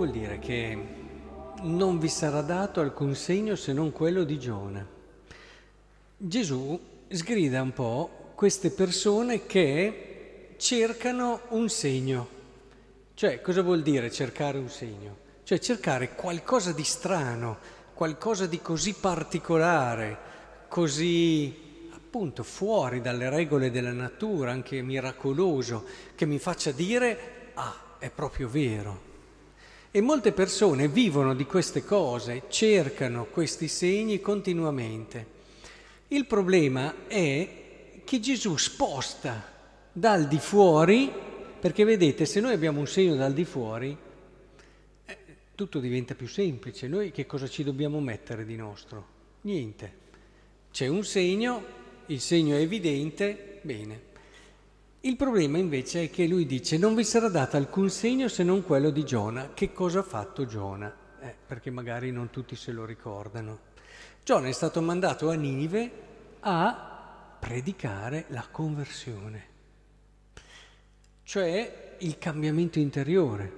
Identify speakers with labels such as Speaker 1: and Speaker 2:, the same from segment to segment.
Speaker 1: vuol dire che non vi sarà dato alcun segno se non quello di Giona? Gesù sgrida un po' queste persone che cercano un segno. Cioè, cosa vuol dire cercare un segno? Cioè cercare qualcosa di strano, qualcosa di così particolare, così appunto fuori dalle regole della natura, anche miracoloso, che mi faccia dire, ah, è proprio vero. E molte persone vivono di queste cose, cercano questi segni continuamente. Il problema è che Gesù sposta dal di fuori, perché vedete, se noi abbiamo un segno dal di fuori, eh, tutto diventa più semplice. Noi che cosa ci dobbiamo mettere di nostro? Niente. C'è un segno, il segno è evidente, bene. Il problema invece è che lui dice non vi sarà dato alcun segno se non quello di Giona. Che cosa ha fatto Giona? Eh, perché magari non tutti se lo ricordano. Giona è stato mandato a Ninive a predicare la conversione, cioè il cambiamento interiore.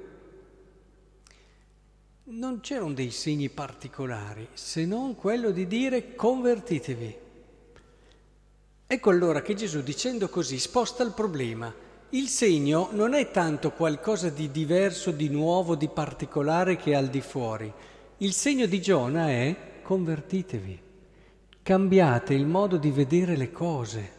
Speaker 1: Non c'erano dei segni particolari se non quello di dire convertitevi. Ecco allora che Gesù dicendo così sposta il problema. Il segno non è tanto qualcosa di diverso, di nuovo, di particolare che è al di fuori. Il segno di Giona è convertitevi, cambiate il modo di vedere le cose.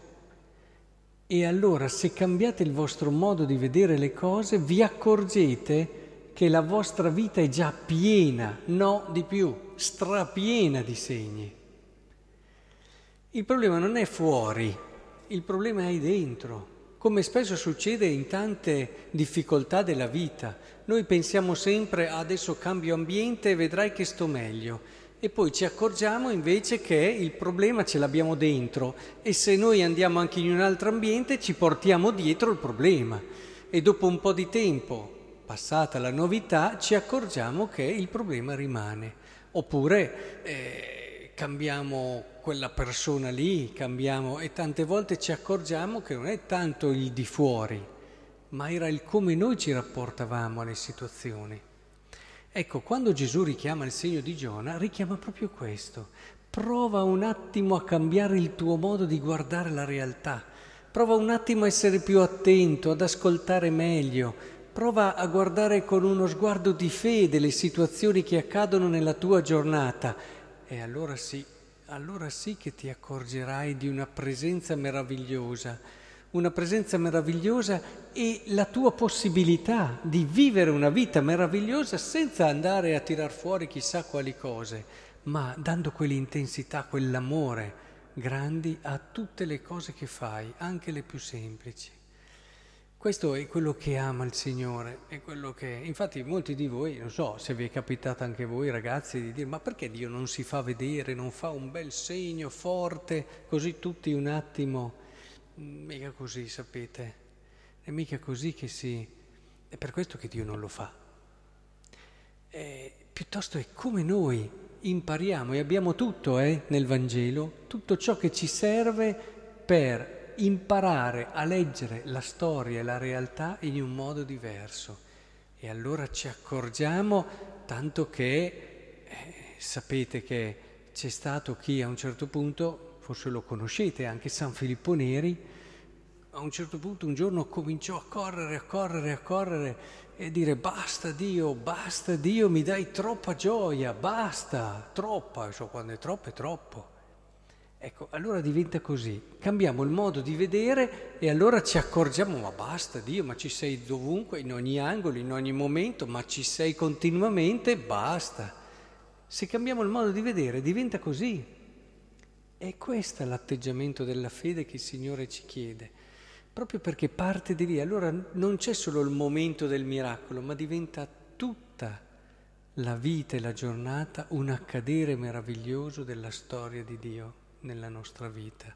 Speaker 1: E allora se cambiate il vostro modo di vedere le cose vi accorgete che la vostra vita è già piena, no di più, strapiena di segni. Il problema non è fuori, il problema è dentro, come spesso succede in tante difficoltà della vita. Noi pensiamo sempre adesso cambio ambiente e vedrai che sto meglio e poi ci accorgiamo invece che il problema ce l'abbiamo dentro e se noi andiamo anche in un altro ambiente ci portiamo dietro il problema e dopo un po' di tempo, passata la novità, ci accorgiamo che il problema rimane. Oppure eh, cambiamo quella persona lì, cambiamo e tante volte ci accorgiamo che non è tanto il di fuori, ma era il come noi ci rapportavamo alle situazioni. Ecco, quando Gesù richiama il segno di Giona, richiama proprio questo. Prova un attimo a cambiare il tuo modo di guardare la realtà, prova un attimo a essere più attento, ad ascoltare meglio, prova a guardare con uno sguardo di fede le situazioni che accadono nella tua giornata e allora sì, allora sì che ti accorgerai di una presenza meravigliosa, una presenza meravigliosa e la tua possibilità di vivere una vita meravigliosa senza andare a tirar fuori chissà quali cose, ma dando quell'intensità, quell'amore grandi a tutte le cose che fai, anche le più semplici. Questo è quello che ama il Signore, è quello che... Infatti molti di voi, non so se vi è capitato anche voi ragazzi di dire ma perché Dio non si fa vedere, non fa un bel segno forte, così tutti un attimo... Mm, mica così, sapete, è mica così che si... È per questo che Dio non lo fa. È... Piuttosto è come noi impariamo e abbiamo tutto eh, nel Vangelo, tutto ciò che ci serve per imparare a leggere la storia e la realtà in un modo diverso. E allora ci accorgiamo, tanto che eh, sapete che c'è stato chi a un certo punto, forse lo conoscete, anche San Filippo Neri, a un certo punto un giorno cominciò a correre, a correre, a correre e dire basta Dio, basta Dio, mi dai troppa gioia, basta, troppa, so, quando è troppo è troppo. Ecco, allora diventa così, cambiamo il modo di vedere e allora ci accorgiamo, ma basta Dio, ma ci sei dovunque, in ogni angolo, in ogni momento, ma ci sei continuamente, basta. Se cambiamo il modo di vedere diventa così. E questo è l'atteggiamento della fede che il Signore ci chiede, proprio perché parte di lì. Allora non c'è solo il momento del miracolo, ma diventa tutta la vita e la giornata un accadere meraviglioso della storia di Dio nella nostra vita.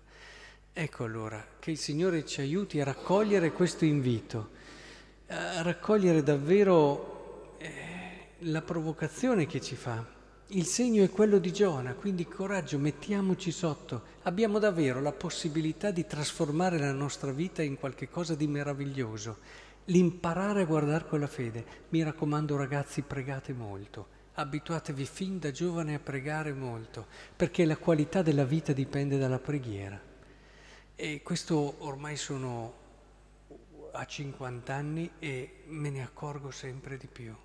Speaker 1: Ecco allora che il Signore ci aiuti a raccogliere questo invito, a raccogliere davvero eh, la provocazione che ci fa. Il segno è quello di Giona, quindi coraggio, mettiamoci sotto. Abbiamo davvero la possibilità di trasformare la nostra vita in qualche cosa di meraviglioso l'imparare a guardare con la fede. Mi raccomando ragazzi, pregate molto, abituatevi fin da giovane a pregare molto, perché la qualità della vita dipende dalla preghiera. E questo ormai sono a 50 anni e me ne accorgo sempre di più.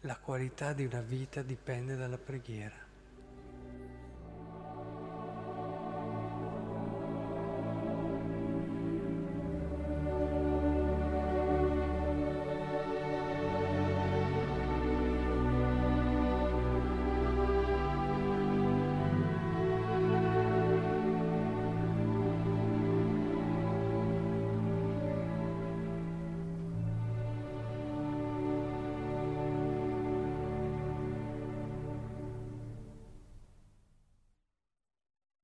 Speaker 1: La qualità di una vita dipende dalla preghiera.